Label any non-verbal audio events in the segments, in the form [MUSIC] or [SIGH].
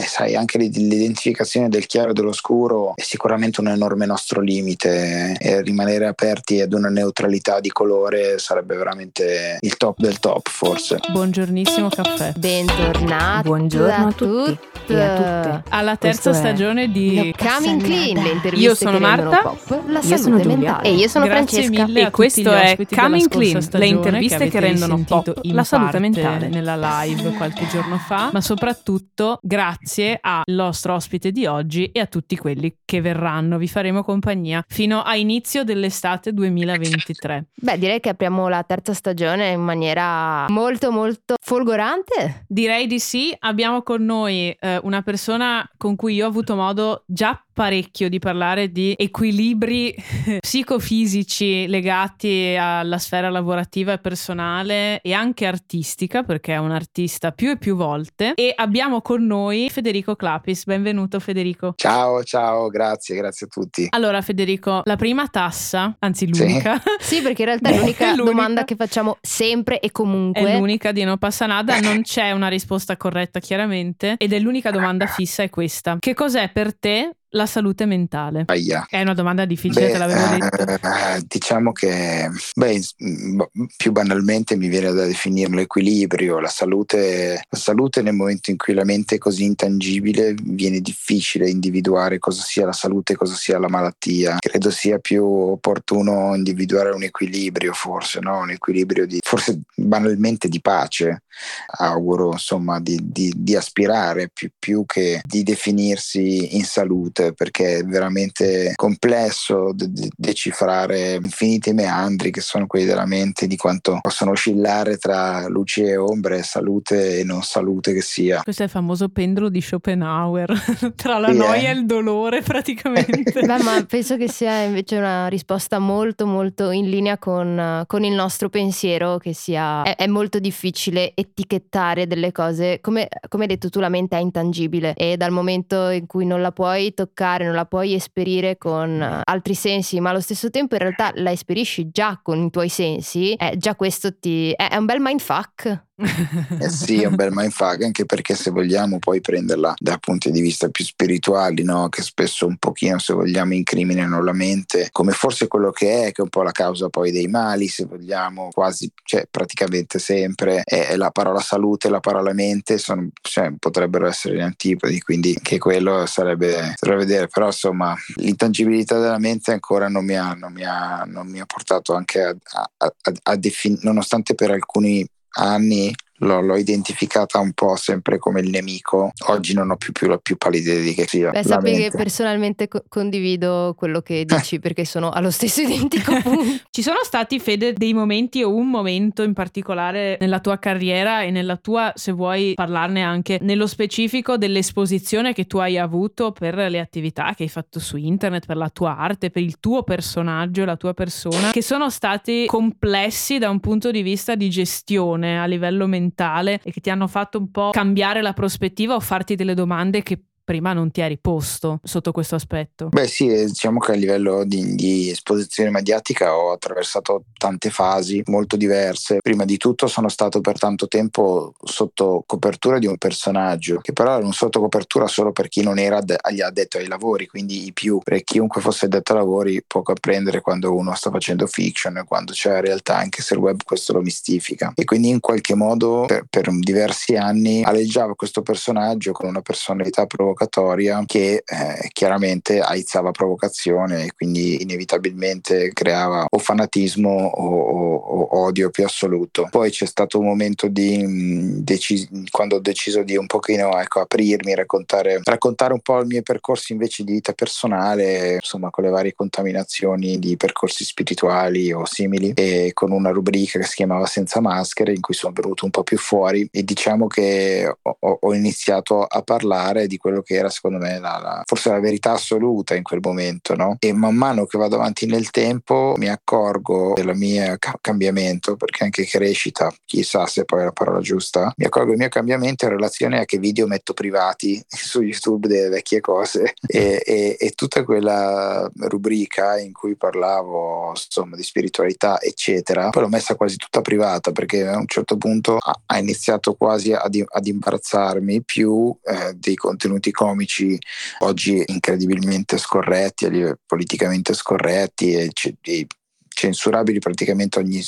eh, sai, anche l'identificazione del chiaro e dell'oscuro è sicuramente un enorme nostro limite e rimanere aperti ad una neutralità di colore sarebbe veramente il top del top, forse. Buongiornissimo caffè. Bentornati. Buongiorno a tutti e a tutte. Alla terza Questo stagione di Coming Clean, le interviste Io sono che Marta. pop, la Io salute sono Giulia. mentale. E io sono Grazie Francesca. mille E tutti questo è Coming Clean, le interviste che avete rendono pop la salute mentale. nella live qualche giorno fa, ma soprattutto grazie al nostro ospite di oggi e a tutti quelli che verranno. Vi faremo compagnia fino a inizio dell'estate 2023. Beh, direi che apriamo la terza stagione in maniera molto molto folgorante. Direi di sì, abbiamo con noi eh, una persona con cui io ho avuto modo già parecchio di parlare di equilibri [LAUGHS] psicofisici legati alla sfera lavorativa e personale e anche artistica, perché è un artista più e più volte. E abbiamo con noi Federico Clapis. Benvenuto Federico. Ciao, ciao, grazie, grazie a tutti. Allora Federico, la prima tassa, anzi Sì. l'unica, Sì, perché in realtà è [LAUGHS] l'unica, È l'unica. domanda che facciamo sempre e comunque. È l'unica di Non passa nada, non c'è una risposta corretta chiaramente ed è l'unica domanda fissa è questa. Che cos'è per te la salute mentale? Aia. È una domanda difficile, Beh, te l'avevo detto. eh, diciamo che beh, mm, b- più banalmente mi viene da definire l'equilibrio, la salute, la salute nel momento in cui la mente è così intangibile viene difficile individuare cosa sia la salute e cosa sia la malattia. Credo sia più opportuno individuare un equilibrio forse, no? un equilibrio di forse banalmente di pace. Auguro insomma di, di- di aspirare più, più che di definirsi in salute perché è veramente complesso de- de- decifrare infiniti meandri che sono quelli della mente di quanto possono oscillare tra luci e ombre, salute e non salute che sia. Questo è il famoso pendolo di Schopenhauer, [LAUGHS] tra la Sì, noia eh. e il dolore praticamente. Beh, ma [LAUGHS] penso che sia invece una risposta molto molto in linea con, con il nostro pensiero che sia è, è molto difficile etichettare delle cose come, come hai detto tu la mente è intangibile e dal momento in cui non la puoi toccare non la puoi esperire con eh, altri sensi ma allo stesso tempo in realtà la esperisci già con i tuoi sensi eh, già questo ti è, è un bel mindfuck Eh sì, è un bel mindfuck, anche perché se vogliamo poi prenderla da punti di vista più spirituali, no? che spesso un pochino, se vogliamo, incriminano la mente, come forse quello che è, che è un po' la causa poi dei mali, se vogliamo, quasi, cioè praticamente sempre, è la parola salute e la parola mente sono, cioè, potrebbero essere in antipodi, quindi anche quello sarebbe da vedere, però insomma l'intangibilità della mente ancora non mi ha, non mi ha, non mi ha portato anche a, a, a, a definire, nonostante per alcuni anni l'ho, l'ho identificata un po' sempre come il nemico. Oggi non ho più, più la più pallida idea di che sia. Beh, sappi che mente. personalmente co- condivido quello che dici perché sono allo stesso identico [LAUGHS] punto. Ci sono stati, Fede, dei momenti o un momento in particolare nella tua carriera e nella tua, se vuoi parlarne anche nello specifico dell'esposizione che tu hai avuto per le attività che hai fatto su internet, per la tua arte, per il tuo personaggio, la tua persona, che sono stati complessi da un punto di vista di gestione a livello mentale e che ti hanno fatto un po' cambiare la prospettiva o farti delle domande che prima non ti eri posto sotto questo aspetto. Beh sì, eh, diciamo che a livello di, di esposizione mediatica ho attraversato tante fasi molto diverse. Prima di tutto sono stato per tanto tempo sotto copertura di un personaggio, che però era un sotto copertura solo per chi non era adde- agli addetto ai lavori, quindi i più, per chiunque fosse addetto ai lavori può comprendere quando uno sta facendo fiction e quando c'è la realtà, anche se il web questo lo mistifica. E quindi in qualche modo per, per diversi anni aleggiavo questo personaggio con una personalità provocatoria che eh, chiaramente aizzava provocazione e quindi inevitabilmente creava o fanatismo o, o- o odio più assoluto. Poi c'è stato un momento di mh, deci- quando ho deciso di un pochino ecco, aprirmi, raccontare, raccontare un po' i miei percorsi invece di vita personale, insomma con le varie contaminazioni di percorsi spirituali o simili e con una rubrica che si chiamava Senza maschere in cui sono venuto un po' più fuori e diciamo che ho, ho iniziato a parlare di quello che che era secondo me la, la, forse la verità assoluta in quel momento, no? E man mano che vado avanti nel tempo mi accorgo del mio cambiamento, perché anche crescita, chissà se poi è la parola giusta, mi accorgo del mio cambiamento in relazione a che video metto privati [LAUGHS] su YouTube delle vecchie cose [LAUGHS] e, e, e tutta quella rubrica in cui parlavo insomma di spiritualità eccetera, poi l'ho messa quasi tutta privata perché a un certo punto ha, ha iniziato quasi ad, ad imbarazzarmi più eh, dei contenuti comici oggi incredibilmente scorretti, politicamente scorretti e, e censurabili praticamente ogni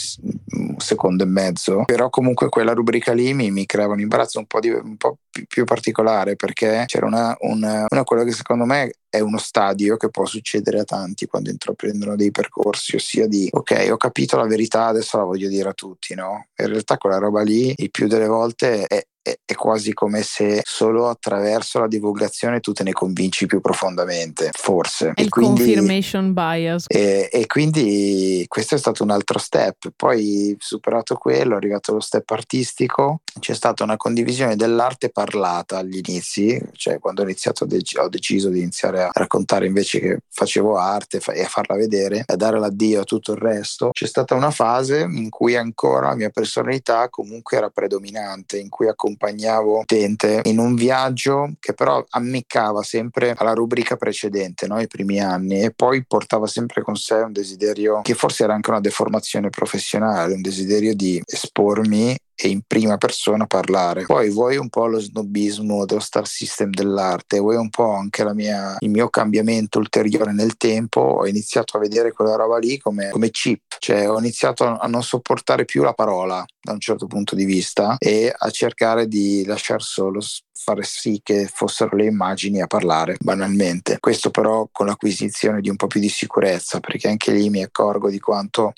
secondo e mezzo, però comunque quella rubrica lì mi, mi creava un imbarazzo un po', di, un po più, più, particolare perché c'era una, una, una, quello che secondo me è uno stadio che può succedere a tanti quando intraprendono dei percorsi, ossia di ok, ho capito la verità, adesso la voglio dire a tutti, no? In realtà quella roba lì il più delle volte è, è, è, quasi come se solo attraverso la divulgazione tu te ne convinci più profondamente, forse. È il quindi, confirmation bias. E, e, quindi questo è stato un altro step. Poi superato quello, è arrivato lo step artistico, c'è stata una condivisione dell'arte parlata agli inizi, cioè quando ho iniziato dec- ho deciso di iniziare a raccontare invece che facevo arte e a farla vedere, a dare l'addio a tutto il resto, c'è stata una fase in cui ancora la mia personalità comunque era predominante, in cui accompagnavo accompagnavo l'utente in un viaggio che però ammiccava sempre alla rubrica precedente, no? i primi anni, e poi portava sempre con sé un desiderio che forse era anche una deformazione professionale, un desiderio di espormi e in prima persona parlare. Poi vuoi un po' lo snobismo dello star system dell'arte, vuoi un po' anche mia, il mio cambiamento ulteriore nel tempo, ho iniziato a vedere quella roba lì come, come cheap, cioè ho iniziato a non sopportare più la parola da un certo punto di vista e a cercare di lasciare solo fare sì che fossero le immagini a parlare banalmente. Questo però con l'acquisizione di un po' più di sicurezza, perché anche lì mi accorgo di quanto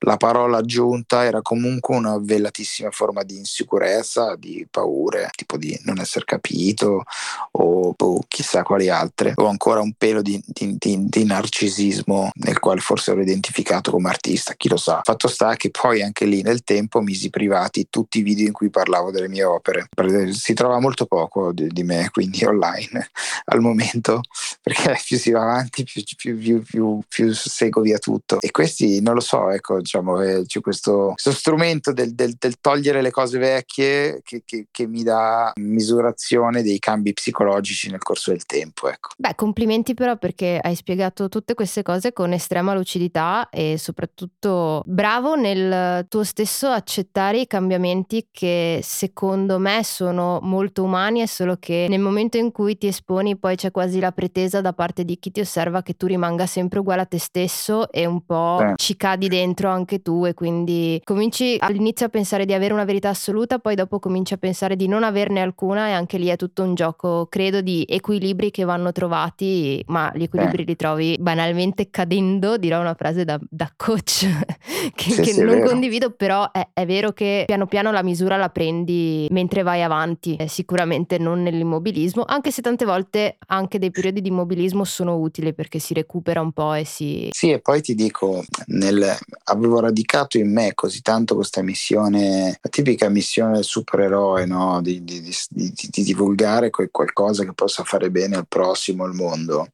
la parola aggiunta era comunque una velatissima forma di insicurezza, di paure, tipo di non essere capito o, o chissà quali altre, o ancora un pelo di, di, di, di, narcisismo nel quale forse ero identificato come artista, chi lo sa. Fatto sta che poi anche lì nel tempo misi privati tutti i video in cui parlavo delle mie opere. Si trova molto poco di, me, quindi [LAUGHS] online al momento, perché [LAUGHS] più si va avanti più, più, più, più, più seguo via tutto. E questi non lo so, ecco, diciamo, eh, c'è questo, questo strumento del, del, del, togliere le cose vecchie che, che, che, mi dà misurazione dei cambi psicologici nel corso del tempo. Ecco. Beh, complimenti però perché hai spiegato tutte queste cose con estrema lucidità e soprattutto bravo nel tuo stesso accettare i cambiamenti che secondo me sono molto umani, è solo che nel momento in cui ti esponi poi c'è quasi la pretesa da parte di chi ti osserva che tu rimanga sempre uguale a te stesso e un po' eh. ci cadi dentro dentro anche tu e quindi cominci all'inizio a pensare di avere una verità assoluta, poi dopo cominci a pensare di non averne alcuna e anche lì è tutto un gioco, credo, di equilibri che vanno trovati, ma gli equilibri eh. li trovi banalmente cadendo, dirò una frase da, da coach [LAUGHS] che, sì, che sì, non condivido, però è, è, vero che piano piano la misura la prendi mentre vai avanti, eh, sicuramente non nell'immobilismo, anche se tante volte anche dei periodi di immobilismo sono utili perché si recupera un po' e si... Sì, e poi ti dico, nel, avevo radicato in me così tanto questa missione, la tipica missione del supereroe, no? di, di, di, di, divulgare qualcosa che possa fare bene al prossimo, al mondo.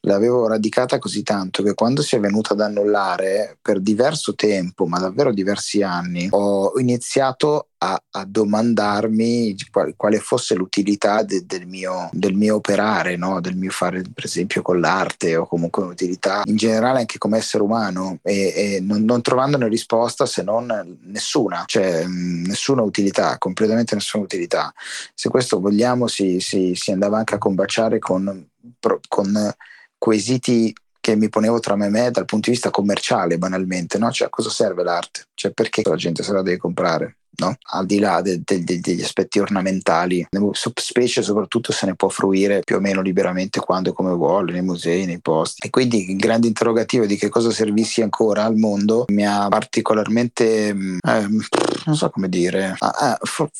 L'avevo radicata così tanto che quando si è venuta ad annullare per diverso tempo, ma davvero diversi anni, ho iniziato a, a domandarmi quale, quale, fosse l'utilità de, del, mio, del, mio, operare, no? del mio fare per esempio con l'arte o comunque un'utilità in generale anche come essere umano e, e non, non, trovandone risposta se non nessuna, cioè mh, nessuna utilità, completamente nessuna utilità. Se questo vogliamo si, si, si andava anche a combaciare con, con quesiti che mi ponevo tra me e me dal punto di vista commerciale banalmente, no? Cioè cosa serve l'arte? Cioè perché la gente se la deve comprare? No? al di là de, de, de, degli aspetti ornamentali, specie soprattutto se ne può fruire più o meno liberamente quando e come vuole, nei musei, nei posti. E quindi il grande interrogativo di che cosa servissi ancora al mondo mi ha particolarmente, eh, non so come dire,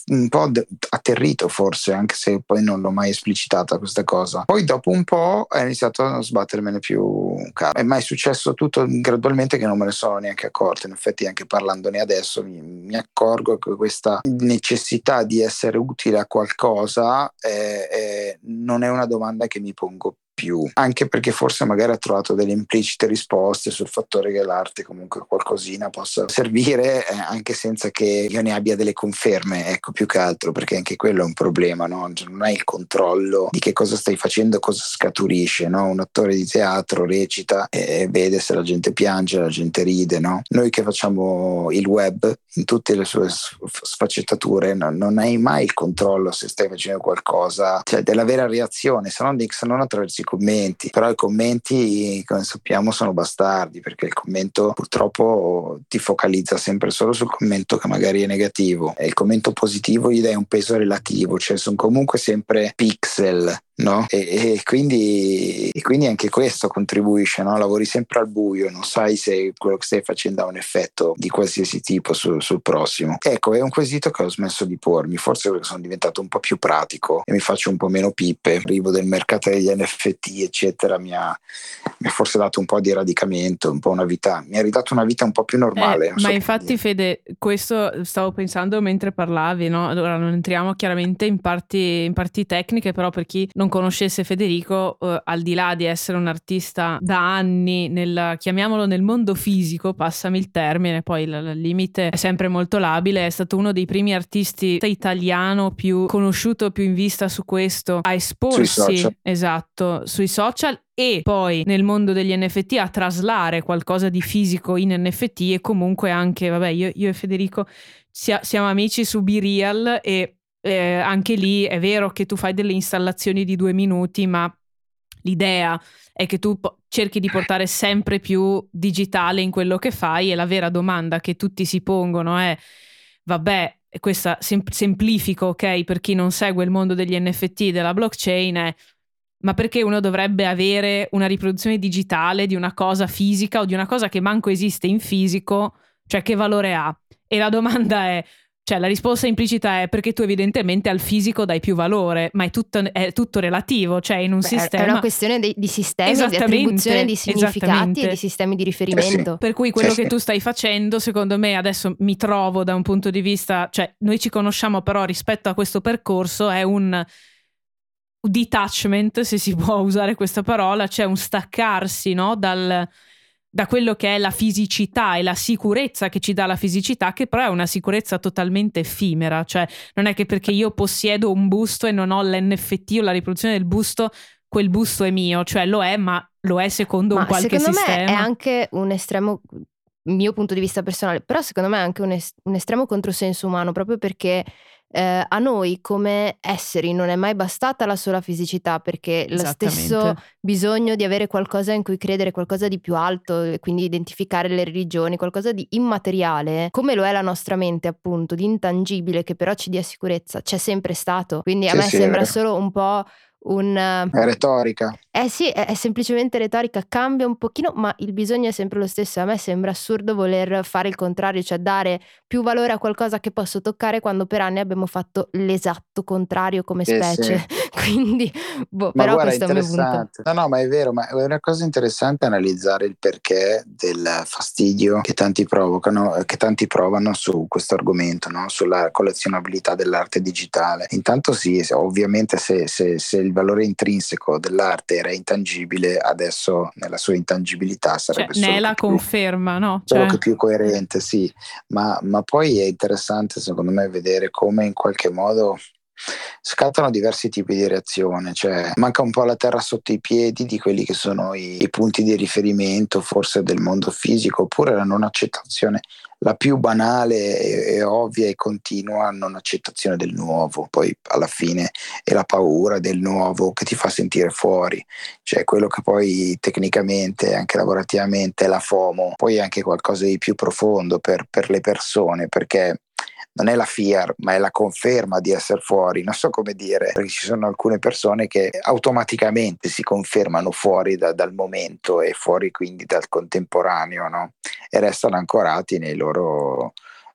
un po' atterrito forse, anche se poi non l'ho mai esplicitata questa cosa. Poi dopo un po' ho iniziato a sbattermene più caro. È mai successo tutto gradualmente che non me ne sono neanche accorto. In effetti anche parlandone adesso mi, mi accorgo che questa necessità di essere utile a qualcosa è, è, non è una domanda che mi pongo più, anche perché forse magari ha trovato delle implicite risposte sul fattore che l'arte comunque qualcosina possa servire eh, anche senza che io ne abbia delle conferme, ecco più che altro, perché anche quello è un problema, no? Cioè, non hai il controllo di che cosa stai facendo, cosa scaturisce, no? Un attore di teatro recita e vede se la gente piange, la gente ride, no? Noi che facciamo il web in tutte le sue sfaccettature no? non hai mai il controllo se stai facendo qualcosa, cioè della vera reazione, se non, se non attraverso i commenti, però i commenti come sappiamo sono bastardi perché il commento purtroppo ti focalizza sempre solo sul commento che magari è negativo. E il commento positivo gli dai un peso relativo, cioè sono comunque sempre pixel No? E, e, quindi, e, quindi, anche questo contribuisce, no? lavori sempre al buio, non sai se quello che stai facendo ha un effetto di qualsiasi tipo su, sul prossimo. Ecco, è un quesito che ho smesso di pormi, forse perché sono diventato un po' più pratico e mi faccio un po' meno pippe. L'arrivo del mercato degli NFT, eccetera, mi ha, mi ha, forse dato un po' di radicamento, un po' una vita, mi ha ridato una vita un po' più normale. Eh, ma so infatti, Fede, questo stavo pensando mentre parlavi, no? Allora non entriamo chiaramente in parti, in parti tecniche, però per chi non conoscesse Federico, eh, al di là di essere un artista da anni, nel, chiamiamolo nel mondo fisico, passami il termine, poi il, il limite è sempre molto labile, è stato uno dei primi artisti italiano più conosciuto, più in vista su questo, a esporsi, sui esatto, sui social e poi nel mondo degli NFT a traslare qualcosa di fisico in NFT e comunque anche, vabbè, io, io e Federico sia, siamo amici su Be Real e eh, anche lì è vero che tu fai delle installazioni di due minuti, ma l'idea è che tu po- cerchi di portare sempre più digitale in quello che fai e la vera domanda che tutti si pongono è, vabbè, questa sem- semplifico, ok, per chi non segue il mondo degli NFT della blockchain è ma perché uno dovrebbe avere una riproduzione digitale di una cosa fisica o di una cosa che manco esiste in fisico? Cioè che valore ha? E la domanda è cioè, la risposta implicita è perché tu evidentemente al fisico dai più valore, ma è tutto, è tutto relativo, cioè in un Beh, sistema... È una questione di, di sistemi, di attribuzione di significati e di sistemi di riferimento. Sì. Per cui quello sì, che sì. tu stai facendo, secondo me, adesso mi trovo da un punto di vista... Cioè, noi ci conosciamo però rispetto a questo percorso, è un detachment, se si può usare questa parola, cioè un staccarsi no, dal da quello che è la fisicità e la sicurezza che ci dà la fisicità, che però è una sicurezza totalmente effimera, cioè non è che perché io possiedo un busto e non ho l'NFT o la riproduzione del busto, quel busto è mio, cioè lo è, ma lo è secondo ma un qualche secondo sistema. Secondo me è anche un estremo mio punto di vista personale, però secondo me è anche un, es- un estremo controsenso umano, proprio perché eh, a noi come esseri non è mai bastata la sola fisicità perché lo stesso bisogno di avere qualcosa in cui credere, qualcosa di più alto, e quindi identificare le religioni, qualcosa di immateriale, come lo è la nostra mente appunto, di intangibile che però ci dia sicurezza, c'è sempre stato. Quindi a sì, me sì, sembra solo un po' un... È retorica. Eh sì, è, è, semplicemente retorica, cambia un pochino, ma il bisogno è sempre lo stesso. A me sembra assurdo voler fare il contrario, cioè dare più valore a qualcosa che posso toccare quando per anni abbiamo fatto l'esatto contrario come specie. Eh sì. [LAUGHS] Quindi, boh, ma però guarda, questo è punto. No, no, ma è vero, ma è una cosa interessante analizzare il perché del fastidio che tanti provocano, che tanti provano su questo argomento, no? sulla collezionabilità dell'arte digitale. Intanto sì, ovviamente se, se, se il valore intrinseco dell'arte era intangibile, adesso nella sua intangibilità sarebbe cioè, solo la conferma, più, no? Solo cioè... che più coerente, sì. Ma, ma poi è interessante secondo me vedere come in qualche modo scattano diversi tipi di reazione, cioè manca un po' la terra sotto i piedi di quelli che sono i, i punti di riferimento forse del mondo fisico, oppure la non accettazione, la più banale e, ovvia e continua non accettazione del nuovo, poi alla fine è la paura del nuovo che ti fa sentire fuori, cioè quello che poi tecnicamente, anche lavorativamente è la FOMO, poi è anche qualcosa di più profondo per, per le persone, perché non è la FIAR, ma è la conferma di essere fuori. Non so come dire, perché ci sono alcune persone che automaticamente si confermano fuori da, dal momento e fuori quindi dal contemporaneo, no? E restano ancorati nei loro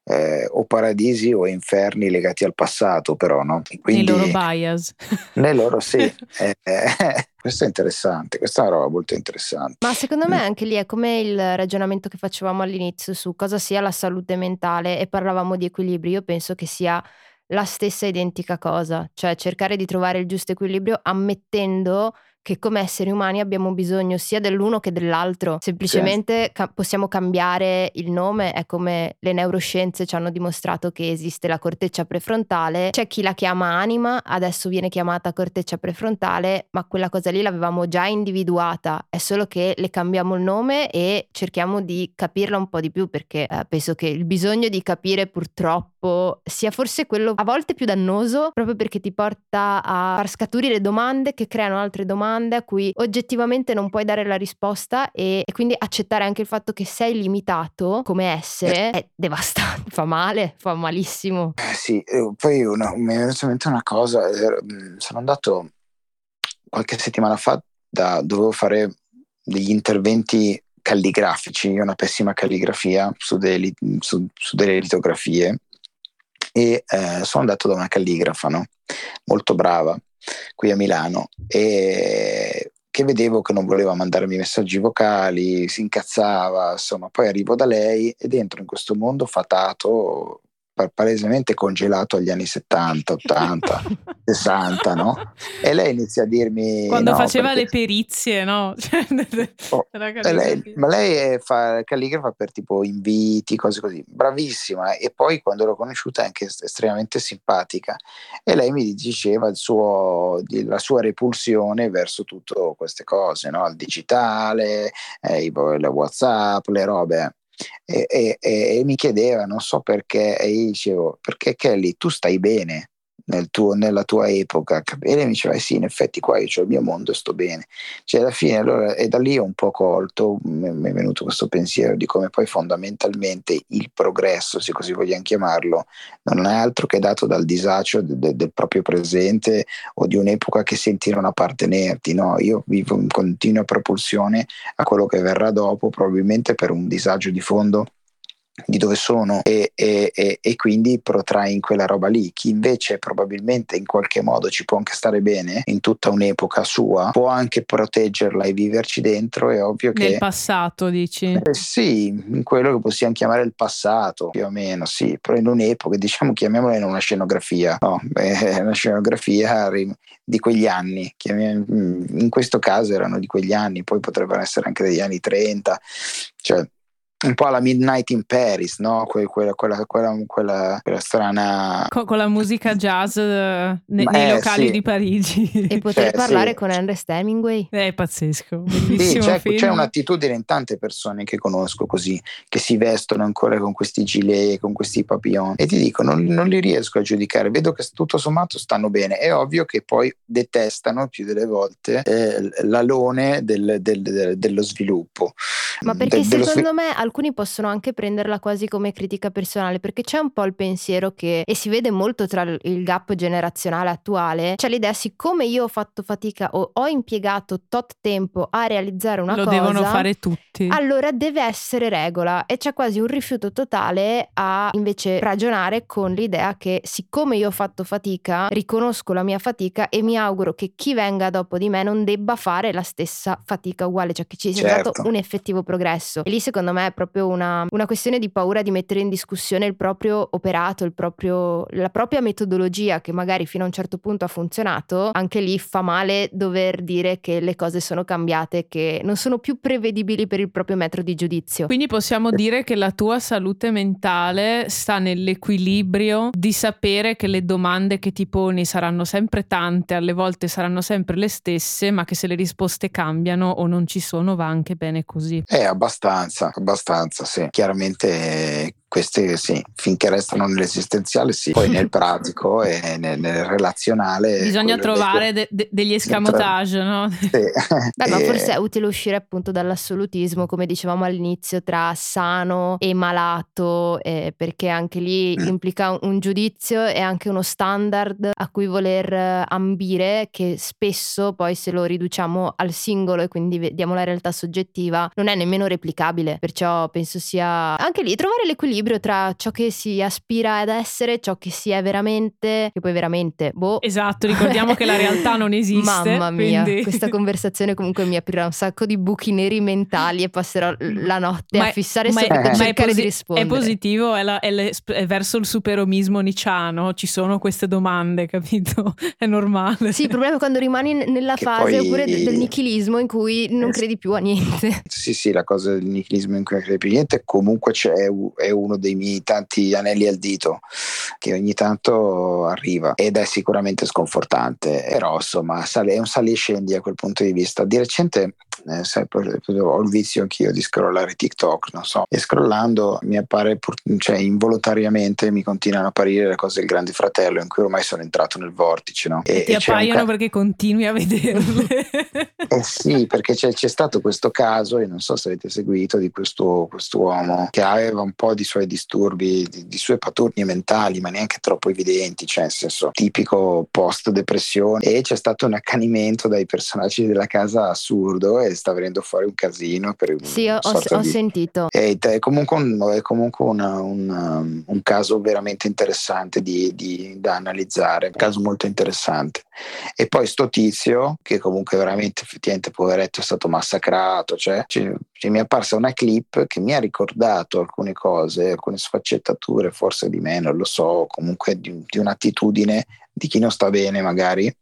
eh, o paradisi o inferni legati al passato, però, no? Quindi, nei loro bias. [LAUGHS] Nei loro sì. [LAUGHS] eh, eh, questo è interessante, questa è una roba molto interessante. Ma secondo me anche lì è come il ragionamento che facevamo all'inizio su cosa sia la salute mentale e parlavamo di equilibrio. Io penso che sia la stessa identica cosa, cioè cercare di trovare il giusto equilibrio ammettendo che come esseri umani abbiamo bisogno sia dell'uno che dell'altro. Semplicemente sì. ca- possiamo cambiare il nome, è come le neuroscienze ci hanno dimostrato che esiste la corteccia prefrontale. C'è chi la chiama anima, adesso viene chiamata corteccia prefrontale, ma quella cosa lì l'avevamo già individuata, è solo che le cambiamo il nome e cerchiamo di capirla un po' di più perché eh, penso che il bisogno di capire purtroppo sia forse quello a volte più dannoso proprio perché ti porta a far scaturire domande che creano altre domande a cui oggettivamente non puoi dare la risposta e, e quindi accettare anche il fatto che sei limitato come essere è devastante, [LAUGHS] fa male, fa malissimo. Eh sì, poi una, mi è venuta in mente una cosa, mm, sono andato qualche settimana fa, da, dovevo fare degli interventi calligrafici, una pessima calligrafia su delle, su, su delle litografie e eh, sono andato da una calligrafa no? molto brava qui a Milano e che vedevo che non voleva mandarmi messaggi vocali, si incazzava, insomma, poi arrivo da lei e dentro in questo mondo fatato palesemente congelato agli anni 70, 80, 60, no? E lei inizia a dirmi... Quando no, faceva perché... le perizie, no? [LAUGHS] oh, lei, ma lei fa calligrafa per tipo inviti, cose così, bravissima. E poi quando l'ho conosciuta è anche estremamente simpatica. E lei mi diceva suo, la sua repulsione verso tutte queste cose, no? Il digitale, eh, i, le WhatsApp, le robe e, e, e, mi chiedeva, non so perché, e io dicevo, perché Kelly, tu stai bene, nel tuo, nella tua epoca. E mi diceva, eh sì, in effetti qua io ho il mio mondo e sto bene. Cioè alla fine, allora, e da lì ho un po' colto, mi è venuto questo pensiero di come poi fondamentalmente il progresso, se così vogliamo chiamarlo, non è altro che dato dal disagio de, de, del proprio presente o di un'epoca che senti non appartenerti. No? Io vivo in continua propulsione a quello che verrà dopo, probabilmente per un disagio di fondo di dove sono e, e, e, e, quindi protrae in quella roba lì. Chi invece probabilmente in qualche modo ci può anche stare bene in tutta un'epoca sua, può anche proteggerla e viverci dentro, è ovvio che... Nel passato dici? Eh, sì, in quello che possiamo chiamare il passato, più o meno, sì, però in un'epoca, diciamo chiamiamola in una scenografia, no, [LAUGHS] beh, una scenografia di quegli anni, in questo caso erano di quegli anni, poi potrebbero essere anche degli anni 30, cioè un po' alla Midnight in Paris, no? Que- quella, quella, quella, quella, strana. Con, con, la musica jazz eh, ne- nei eh, locali sì. di Parigi. E [LAUGHS] poter eh, parlare sì. con Ernest Hemingway. È pazzesco. Bellissimo sì, c'è, c'è, un'attitudine in tante persone che conosco così, che si vestono ancora con questi gilet, con questi papillon. E ti dico, non, non li riesco a giudicare. Vedo che tutto sommato stanno bene. È ovvio che poi detestano più delle volte eh, l'alone del, del, del, dello sviluppo. Ma perché secondo svil- me alcuni possono anche prenderla quasi come critica personale, perché c'è un po' il pensiero che, e si vede molto tra il gap generazionale attuale, c'è l'idea, siccome io ho fatto fatica o ho impiegato tot tempo a realizzare una Lo cosa... Lo devono fare tutti. Allora deve essere regola e c'è quasi un rifiuto totale a invece ragionare con l'idea che siccome io ho fatto fatica, riconosco la mia fatica e mi auguro che chi venga dopo di me non debba fare la stessa fatica uguale, cioè che ci sia certo. stato un effettivo progresso. E lì secondo me è proprio una, una questione di paura di mettere in discussione il proprio operato, il proprio, la propria metodologia che magari fino a un certo punto ha funzionato. Anche lì fa male dover dire che le cose sono cambiate, che non sono più prevedibili per il proprio metro di giudizio. Quindi possiamo dire che la tua salute mentale sta nell'equilibrio di sapere che le domande che ti poni saranno sempre tante, alle volte saranno sempre le stesse, ma che se le risposte cambiano o non ci sono va anche bene così. Eh, abbastanza, abbastanza, sì. Chiaramente queste sì, finché restano nell'esistenziale sì, poi nel pratico e nel, nel relazionale. Bisogna trovare de- de- degli escamotage, no? [LAUGHS] Sì. Beh, ma [LAUGHS] forse è utile uscire appunto dall'assolutismo, come dicevamo all'inizio, tra sano e malato, eh, perché anche lì mm. implica un, un giudizio e anche uno standard a cui voler ambire, che spesso poi se lo riduciamo al singolo e quindi vediamo la realtà soggettiva, non è nemmeno replicabile. Perciò penso sia anche lì trovare l'equilibrio equilibrio tra ciò che si aspira ad essere, ciò che si è veramente, che poi veramente, boh. Esatto, ricordiamo che la realtà non [LAUGHS] esiste. Mamma mia, quindi... questa conversazione comunque mi aprirà un sacco di buchi neri mentali e passerò la notte ma a fissare ma e è, cercare posi- di rispondere. È positivo, è, la, è, le, è, verso il superomismo nicciano, ci sono queste domande, capito? [LAUGHS] È normale. Sì, il problema è quando rimani nella Che fase poi- oppure de- del nichilismo in cui non credi più a niente. Sì, sì, la cosa del nichilismo in cui non credi più niente comunque c'è, è uno dei miei tanti anelli al dito che ogni tanto arriva ed è sicuramente sconfortante, però insomma è un sali e scendi a quel punto di vista. Di recente eh, sai, ho il vizio anch'io di scrollare TikTok, non so, e scrollando mi appare, pur- cioè involontariamente mi continuano a apparire le cose del Grande Fratello in cui ormai sono entrato nel vortice, no? E ti c'è un appaiono ca- perché continui a vederle. [LAUGHS] eh sì, perché c'è, c'è stato questo caso, e non so se avete seguito, di questo uomo che aveva un po' di suoi disturbi, di, di sue paturnie mentali, ma neanche troppo evidenti, cioè nel senso tipico post-depressione. E c'è stato un accanimento dai personaggi della casa assurdo e sta venendo fuori un casino per un Sì, ho, ho- di- sentito. è, è comunque, un, è comunque una- un, um, un caso veramente interessante di- di- da analizzare, un caso molto interessante. E poi sto tizio, che comunque veramente effettivamente poveretto è stato massacrato, cioè, ci- ci mi è apparsa una clip che mi ha ricordato alcune cose, alcune sfaccettature, forse di me, non lo so, comunque di, di un'attitudine di chi non sta bene magari,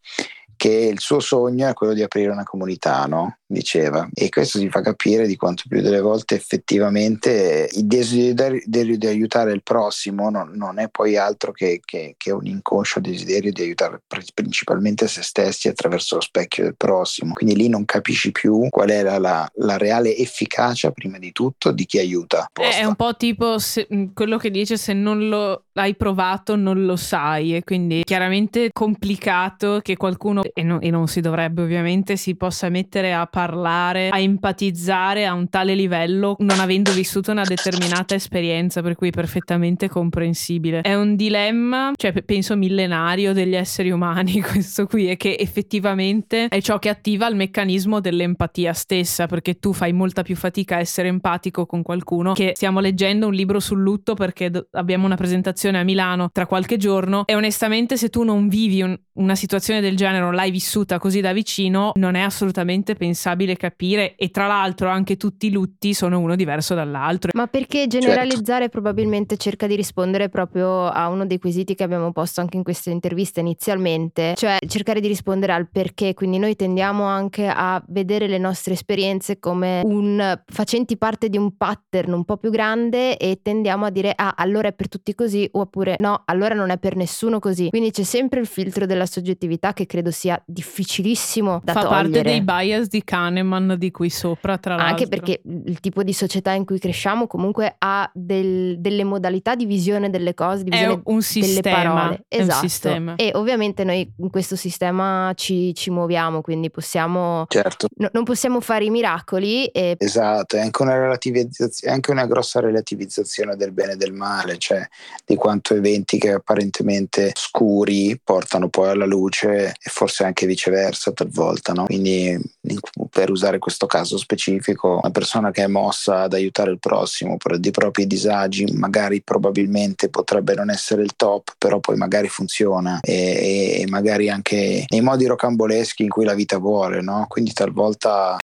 che il suo sogno è quello di aprire una comunità, no? Diceva. E questo si fa capire di quanto più delle volte effettivamente il desiderio di, aiutare il prossimo non, non è poi altro che, che- che un inconscio desiderio di aiutare pr- principalmente se stessi attraverso lo specchio del prossimo. Quindi lì non capisci più qual è la, la- la reale efficacia, prima di tutto, di chi aiuta. È un po' tipo se- quello che dice se non lo hai provato non lo sai e quindi chiaramente complicato che qualcuno, e, no- e non si dovrebbe ovviamente, si possa mettere a parlare, a empatizzare a un tale livello non avendo vissuto una determinata esperienza per cui è perfettamente comprensibile. È un dilemma, cioè pe- penso millenario degli esseri umani [LAUGHS] questo qui è che effettivamente è ciò che attiva il meccanismo dell'empatia stessa perché tu fai molta più fatica a essere empatico con qualcuno che stiamo leggendo un libro sul lutto perché do- abbiamo una presentazione a Milano tra qualche giorno e onestamente se tu non vivi un- una situazione del genere non l'hai vissuta così da vicino non è assolutamente pensabile capire e tra l'altro anche tutti i lutti sono uno diverso dall'altro Ma perché generalizzare probabilmente cerca di rispondere proprio a uno dei quesiti che abbiamo posto anche in queste interviste inizialmente, cioè cercare di rispondere al perché, quindi noi tendiamo anche a vedere le nostre esperienze come un facenti parte di un pattern un po' più grande e tendiamo a dire ah allora è per tutti così oppure no allora non è per nessuno così. Quindi c'è sempre il filtro della soggettività che credo sia difficilissimo da fa togliere. parte dei bias di Kahneman di qui sopra tra l'altro Anche perché il tipo di società in cui cresciamo comunque ha del- delle modalità di visione delle cose, di è visione un delle sistema parole. è un Esatto. sistema. E ovviamente noi in questo sistema ci, ci muoviamo, quindi possiamo, Certo. no- non possiamo fare i miracoli e Esatto, è anche una relativizzazione, è anche una grossa relativizzazione del bene e del male, cioè di quanto eventi che apparentemente scuri portano poi alla luce e forse anche viceversa talvolta, no? Quindi in- per usare questo caso specifico, una persona che è mossa ad aiutare il prossimo per dei propri disagi, magari probabilmente potrebbe non essere il top, però poi magari funziona e, e magari anche nei modi rocamboleschi in cui la vita vuole, no? Quindi talvolta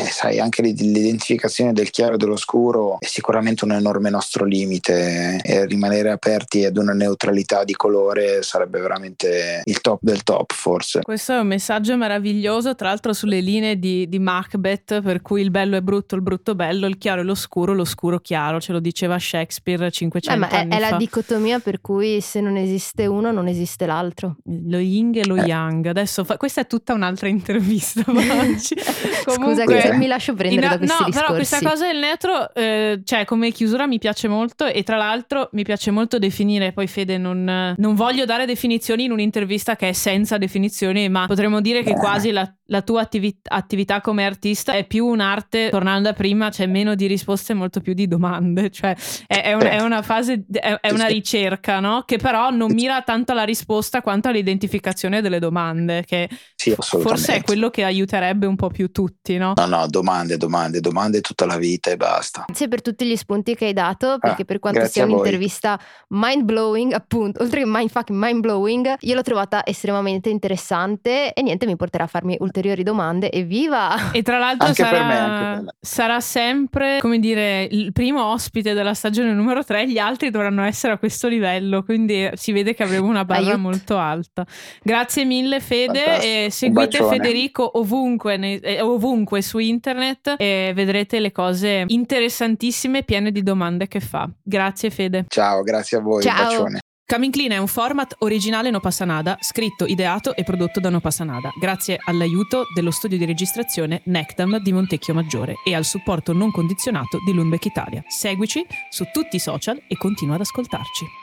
eh, sai, anche l'id- l'identificazione del chiaro e dell'oscuro è sicuramente un enorme nostro limite e rimanere aperti ad una neutralità di colore sarebbe veramente il top del top, forse. Questo è un messaggio meraviglioso, tra l'altro sulle linee di, di Macbeth, per cui il bello è brutto, il brutto bello, il chiaro è l'oscuro, l'oscuro chiaro, ce lo diceva Shakespeare 500 Eh, ma è, anni è la fa. dicotomia per cui se non esiste uno non esiste l'altro. Lo yin e lo Eh. yang. Adesso fa- questa è tutta un'altra [LAUGHS] intervista. ma oggi- Scusa Comunque- che mi lascio prendere In- da questi no, discorsi. però questa cosa del neutro, eh, cioè come chiusura mi piace molto e tra l'altro mi piace molto definire, poi Fede non, non voglio dare definizioni in un'intervista che è senza definizioni, ma potremmo dire che quasi la, la tua attivi- attività come artista è più un'arte, tornando a prima, c'è meno di risposte e molto più di domande, cioè è, è un- è una fase, è, è una ricerca, no? Che però non mira tanto alla risposta quanto all'identificazione delle domande, che Sì, assolutamente. Forse è quello che aiuterebbe un po' più tutti, no? No, no, domande, domande, domande tutta la vita e basta. Grazie per tutti gli spunti che hai dato, perché Ah, per quanto sia un'intervista mind blowing, appunto, [LAUGHS] oltre che mind fucking mind blowing, io l'ho trovata estremamente interessante e niente, mi porterà a farmi ulteriori domande. Evviva! [LAUGHS] E tra l'altro Anche per sarà, me, anche per me. sarà sempre, come dire, il primo ospite della stagione numero 3, gli altri dovranno essere a questo livello, quindi si vede che avremo una barra Aiuto. molto alta. Grazie mille Fede e seguite. Federico ovunque, eh, ovunque su internet e vedrete le cose interessantissime piene di domande che fa. Grazie Fede. Ciao, grazie a voi, Ciao. un bacione. Coming Clean è un format originale No Passanada, scritto, ideato e prodotto da No Passanada, grazie all'aiuto dello studio di registrazione Nectam di Montecchio Maggiore e al supporto non condizionato di Lundbeck Italia. Seguici su tutti i social e continua ad ascoltarci.